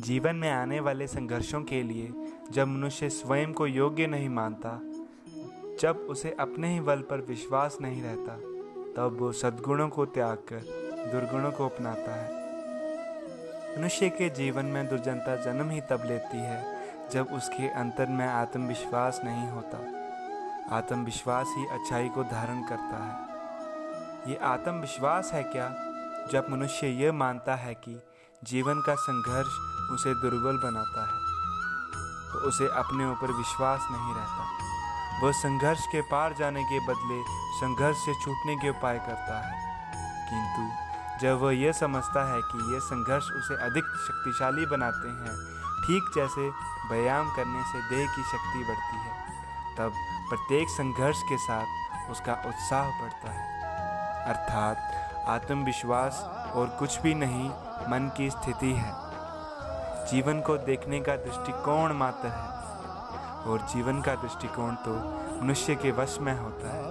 जीवन में आने वाले संघर्षों के लिए जब मनुष्य स्वयं को योग्य नहीं मानता, जब उसे अपने ही बल पर विश्वास नहीं रहता, तब वो सद्गुणों को त्याग कर दुर्गुणों को अपनाता है। मनुष्य के जीवन में दुर्जनता जन्म ही तब लेती है जब उसके अंतर में आत्मविश्वास नहीं होता। आत्मविश्वास ही अच्छाई को धारण करता है। ये आत्मविश्वास है क्या? जब मनुष्य यह मानता है कि जीवन का संघर्ष उसे दुर्बल बनाता है तो उसे अपने ऊपर विश्वास नहीं रहता। वह संघर्ष के पार जाने के बदले संघर्ष से छूटने के उपाय करता है। किंतु जब वह यह समझता है कि यह संघर्ष उसे अधिक शक्तिशाली बनाते हैं, ठीक जैसे व्यायाम करने से देह की शक्ति बढ़ती है, तब प्रत्येक संघर्ष के साथ उसका उत्साह बढ़ता है। अर्थात आत्मविश्वास और कुछ भी नहीं मन की स्थिति है। जीवन को देखने का दृष्टिकोण मात्र है। और जीवन का दृष्टिकोण तो मनुष्य के वश में होता है।